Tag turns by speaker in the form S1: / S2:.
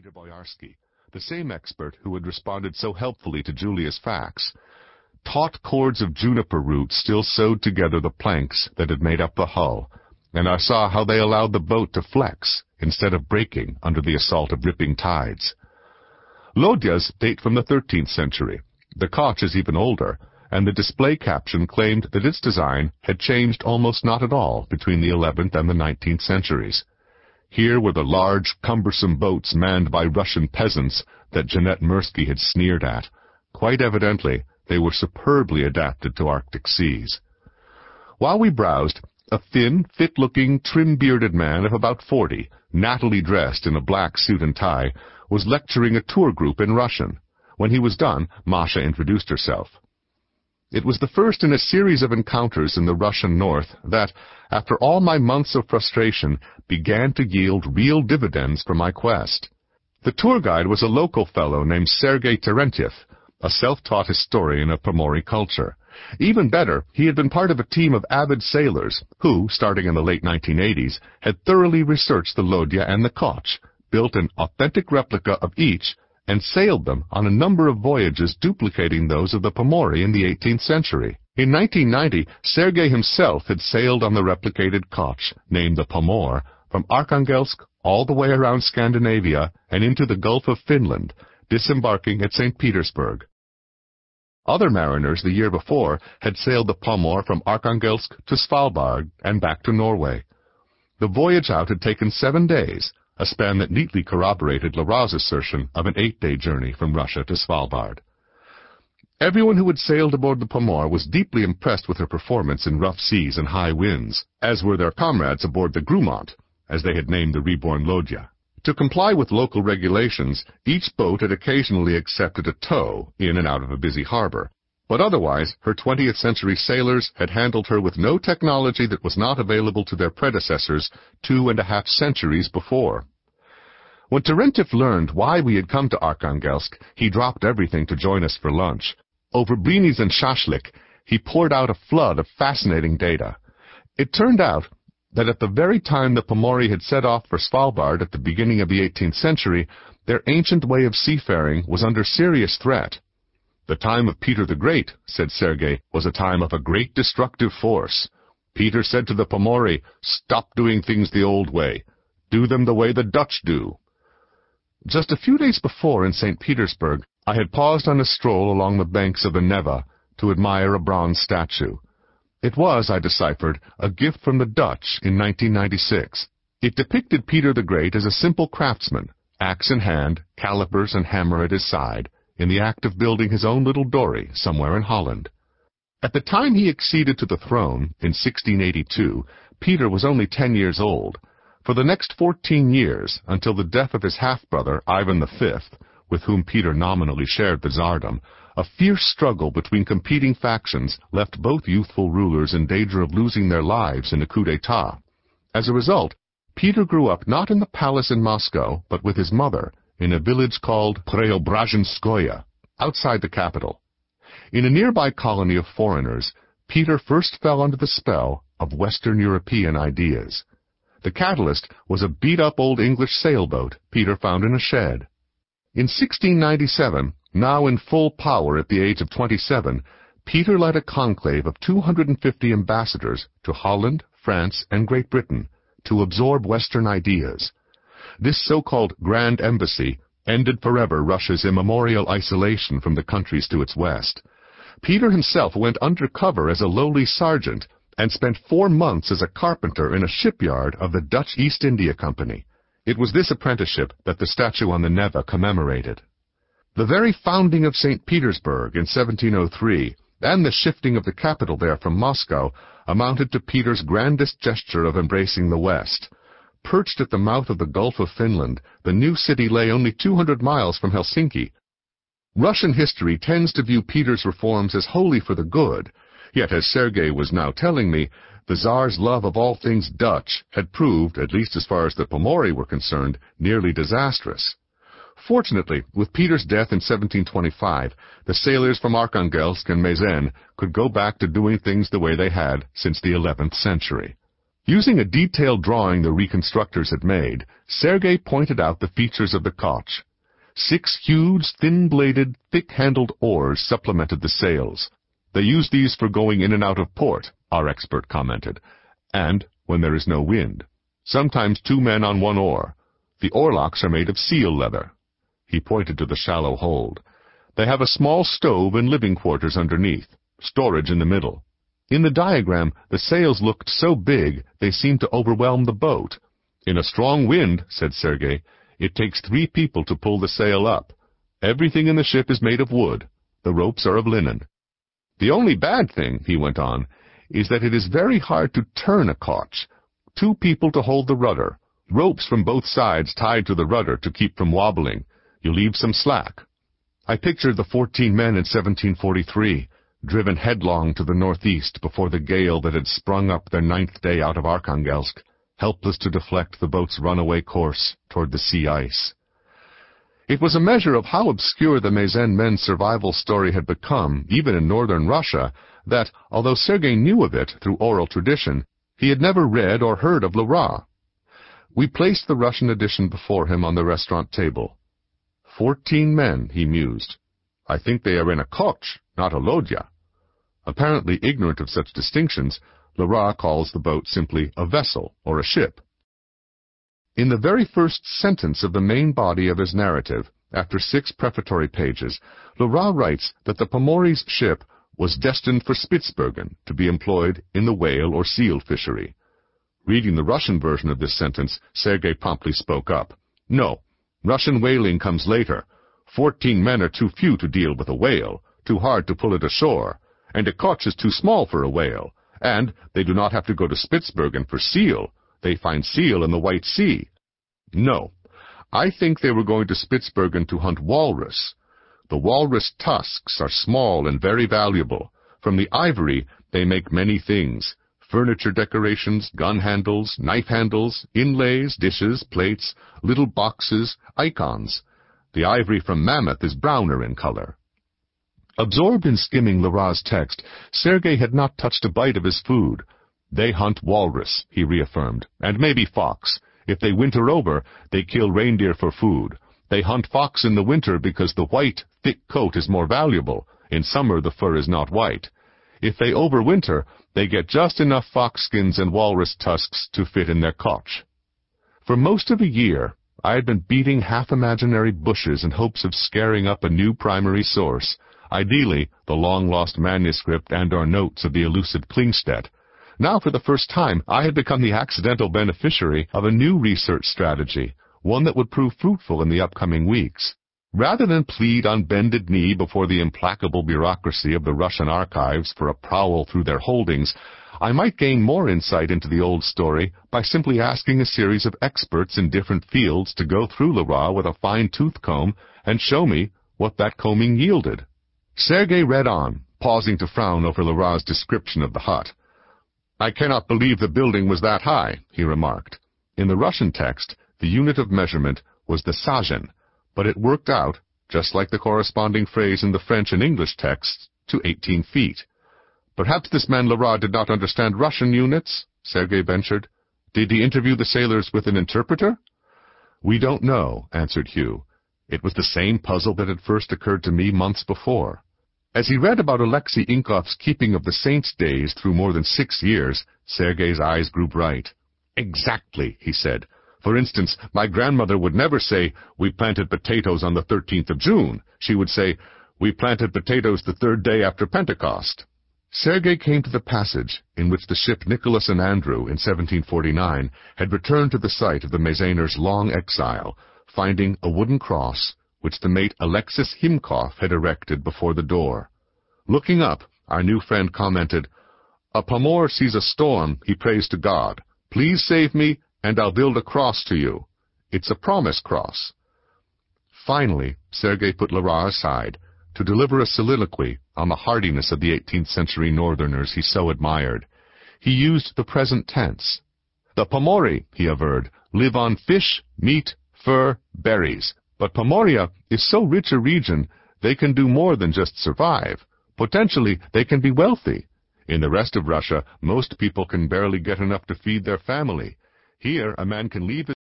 S1: Peter Boyarsky, the same expert who had responded so helpfully to Julia's fax. Taut cords of juniper root still sewed together the planks that had made up the hull, and I saw how they allowed the boat to flex instead of breaking under the assault of ripping tides. Lodyas date from the 13th century. The koch is even older, and the display caption claimed that its design had changed almost not at all between the 11th and the 19th centuries. Here were the large, cumbersome boats manned by Russian peasants that Jeanette Mirsky had sneered at. Quite evidently, they were superbly adapted to Arctic seas. While we browsed, a thin, fit-looking, trim-bearded man of about forty, nattily dressed in a black suit and tie, was lecturing a tour group in Russian. When he was done, Masha introduced herself. It was the first in a series of encounters in the Russian north that, after all my months of frustration, began to yield real dividends for my quest. The tour guide was a local fellow named Sergei Terentiev, a self-taught historian of Pomori culture. Even better, he had been part of a team of avid sailors who, starting in the late 1980s, had thoroughly researched the Lodya and the Koch, built an authentic replica of each, and sailed them on a number of voyages duplicating those of the Pomori in the 18th century. In 1990, Sergei himself had sailed on the replicated Koch, named the Pomor, from Arkhangelsk all the way around Scandinavia and into the Gulf of Finland, disembarking at St. Petersburg. Other mariners the year before had sailed the Pomor from Arkhangelsk to Svalbard and back to Norway. The voyage out had taken seven days, a span that neatly corroborated Le Roy's assertion of an eight-day journey from Russia to Svalbard. Everyone who had sailed aboard the Pomor was deeply impressed with her performance in rough seas and high winds, as were their comrades aboard the Grumant, as they had named the reborn Lodya. To comply with local regulations, each boat had occasionally accepted a tow in and out of a busy harbor, but otherwise her 20th century sailors had handled her with no technology that was not available to their predecessors two and a half centuries before. When Terentiev learned why we had come to Arkhangelsk, he dropped everything to join us for lunch. Over blinis and shashlik, he poured out a flood of fascinating data. It turned out that at the very time the Pomori had set off for Svalbard at the beginning of the 18th century, their ancient way of seafaring was under serious threat. The time of Peter the Great, said Sergei, was a time of a great destructive force. Peter said to the Pomori, Stop doing things the old way. Do them the way the Dutch do. Just a few days before in St. Petersburg, I had paused on a stroll along the banks of the Neva to admire a bronze statue. It was, I deciphered, a gift from the Dutch in 1996. It depicted Peter the Great as a simple craftsman, axe in hand, calipers and hammer at his side, in the act of building his own little dory somewhere in Holland. At the time he acceded to the throne, in 1682, Peter was only ten years old. For the next fourteen years, until the death of his half-brother, Ivan V, with whom Peter nominally shared the tsardom, a fierce struggle between competing factions left both youthful rulers in danger of losing their lives in a coup d'etat. As a result, Peter grew up not in the palace in Moscow, but with his mother, in a village called Preobrazhenskoye, outside the capital. In a nearby colony of foreigners, Peter first fell under the spell of Western European ideas. The catalyst was a beat-up old English sailboat Peter found in a shed. In 1697, now in full power at the age of 27, Peter led a conclave of 250 ambassadors to Holland, France, and Great Britain to absorb Western ideas. This so-called Grand Embassy ended forever Russia's immemorial isolation from the countries to its west. Peter himself went undercover as a lowly sergeant and spent four months as a carpenter in a shipyard of the Dutch East India Company. It was this apprenticeship that the statue on the Neva commemorated. The very founding of St. Petersburg in 1703 and the shifting of the capital there from Moscow amounted to Peter's grandest gesture of embracing the West. Perched at the mouth of the Gulf of Finland, the new city lay only 200 miles from Helsinki. Russian history tends to view Peter's reforms as wholly for the good, yet as Sergei was now telling me, the Tsar's love of all things Dutch had proved, at least as far as the Pomori were concerned, nearly disastrous. Fortunately, with Peter's death in 1725, the sailors from Arkhangelsk and Mezen could go back to doing things the way they had since the 11th century. Using a detailed drawing the reconstructors had made, Sergei pointed out the features of the koch. Six huge, thin-bladed, thick-handled oars supplemented the sails. They use these for going in and out of port, our expert commented, and when there is no wind. Sometimes two men on one oar. The oarlocks are made of seal leather. He pointed to the shallow hold. They have a small stove and living quarters underneath, storage in the middle. In the diagram, the sails looked so big they seemed to overwhelm the boat. In a strong wind, said Sergei, it takes three people to pull the sail up. Everything in the ship is made of wood. The ropes are of linen. The only bad thing, he went on, is that it is very hard to turn a koch. Two people to hold the rudder, ropes from both sides tied to the rudder to keep from wobbling. You leave some slack. I pictured the fourteen men in 1743, driven headlong to the northeast before the gale that had sprung up their ninth day out of Arkhangelsk, helpless to deflect the boat's runaway course toward the sea ice. It was a measure of how obscure the Mezen men's survival story had become, even in northern Russia, that, although Sergei knew of it through oral tradition, he had never read or heard of Le Roy placed the Russian edition before him on the restaurant table. Fourteen men, he mused. I think they are in a koch, not a lodya. Apparently ignorant of such distinctions, Le Roy calls the boat simply a vessel or a ship. In the very first sentence of the main body of his narrative, after six prefatory pages, Le Roy writes that the Pomory's ship was destined for Spitzbergen to be employed in the whale or seal fishery. Reading the Russian version of this sentence, Sergei promptly spoke up. No, Russian whaling comes later. Fourteen men are too few to deal with a whale, too hard to pull it ashore, and a koch is too small for a whale, and they do not have to go to Spitzbergen for seal, they find seal in the White Sea. No, I think they were going to Spitzbergen to hunt walrus. The walrus tusks are small and very valuable. From the ivory, they make many things. Furniture decorations, gun handles, knife handles, inlays, dishes, plates, little boxes, icons. The ivory from mammoth is browner in color. Absorbed in skimming Le Roy's text, Sergei had not touched a bite of his food. They hunt walrus, he reaffirmed, and maybe fox. If they winter over, they kill reindeer for food. They hunt fox in the winter because the white, thick coat is more valuable. In summer the fur is not white. If they overwinter, they get just enough fox skins and walrus tusks to fit in their koch. For most of a year, I had been beating half-imaginary bushes in hopes of scaring up a new primary source, ideally the long-lost manuscript and or notes of the elusive Klingstedt, now, for the first time, I had become the accidental beneficiary of a new research strategy, one that would prove fruitful in the upcoming weeks. Rather than plead on bended knee before the implacable bureaucracy of the Russian archives for a prowl through their holdings, I might gain more insight into the old story by simply asking a series of experts in different fields to go through Le Roy with a fine-tooth comb and show me what that combing yielded. Sergei read on, pausing to frown over Le Roy's description of the hut. I cannot believe the building was that high, he remarked. In the Russian text, the unit of measurement was the sajen, but it worked out, just like the corresponding phrase in the French and English texts, to 18 feet. Perhaps this man Le Roy did not understand Russian units, Sergei ventured. Did he interview the sailors with an interpreter? We don't know, answered Hugh. It was the same puzzle that had first occurred to me months before. As he read about Alexei Himkov's keeping of the saints' days through more than six years, Sergei's eyes grew bright. Exactly, he said. For instance, my grandmother would never say, we planted potatoes on the 13th of June. She would say, we planted potatoes the third day after Pentecost. Sergei came to the passage in which the ship Nicholas and Andrew in 1749 had returned to the site of the Mezeners' long exile, finding a wooden cross which the mate Alexis Himkoff had erected before the door. Looking up, our new friend commented, A Pomor sees a storm, he prays to God. Please save me, and I'll build a cross to you. It's a promise cross. Finally, Sergei put Le Roy aside to deliver a soliloquy on the hardiness of the 18th century northerners he so admired. He used the present tense. The Pomori, he averred, live on fish, meat, fur, berries, but Pomoria is so rich a region, they can do more than just survive. Potentially, they can be wealthy. In the rest of Russia, most people can barely get enough to feed their family. Here, a man can leave his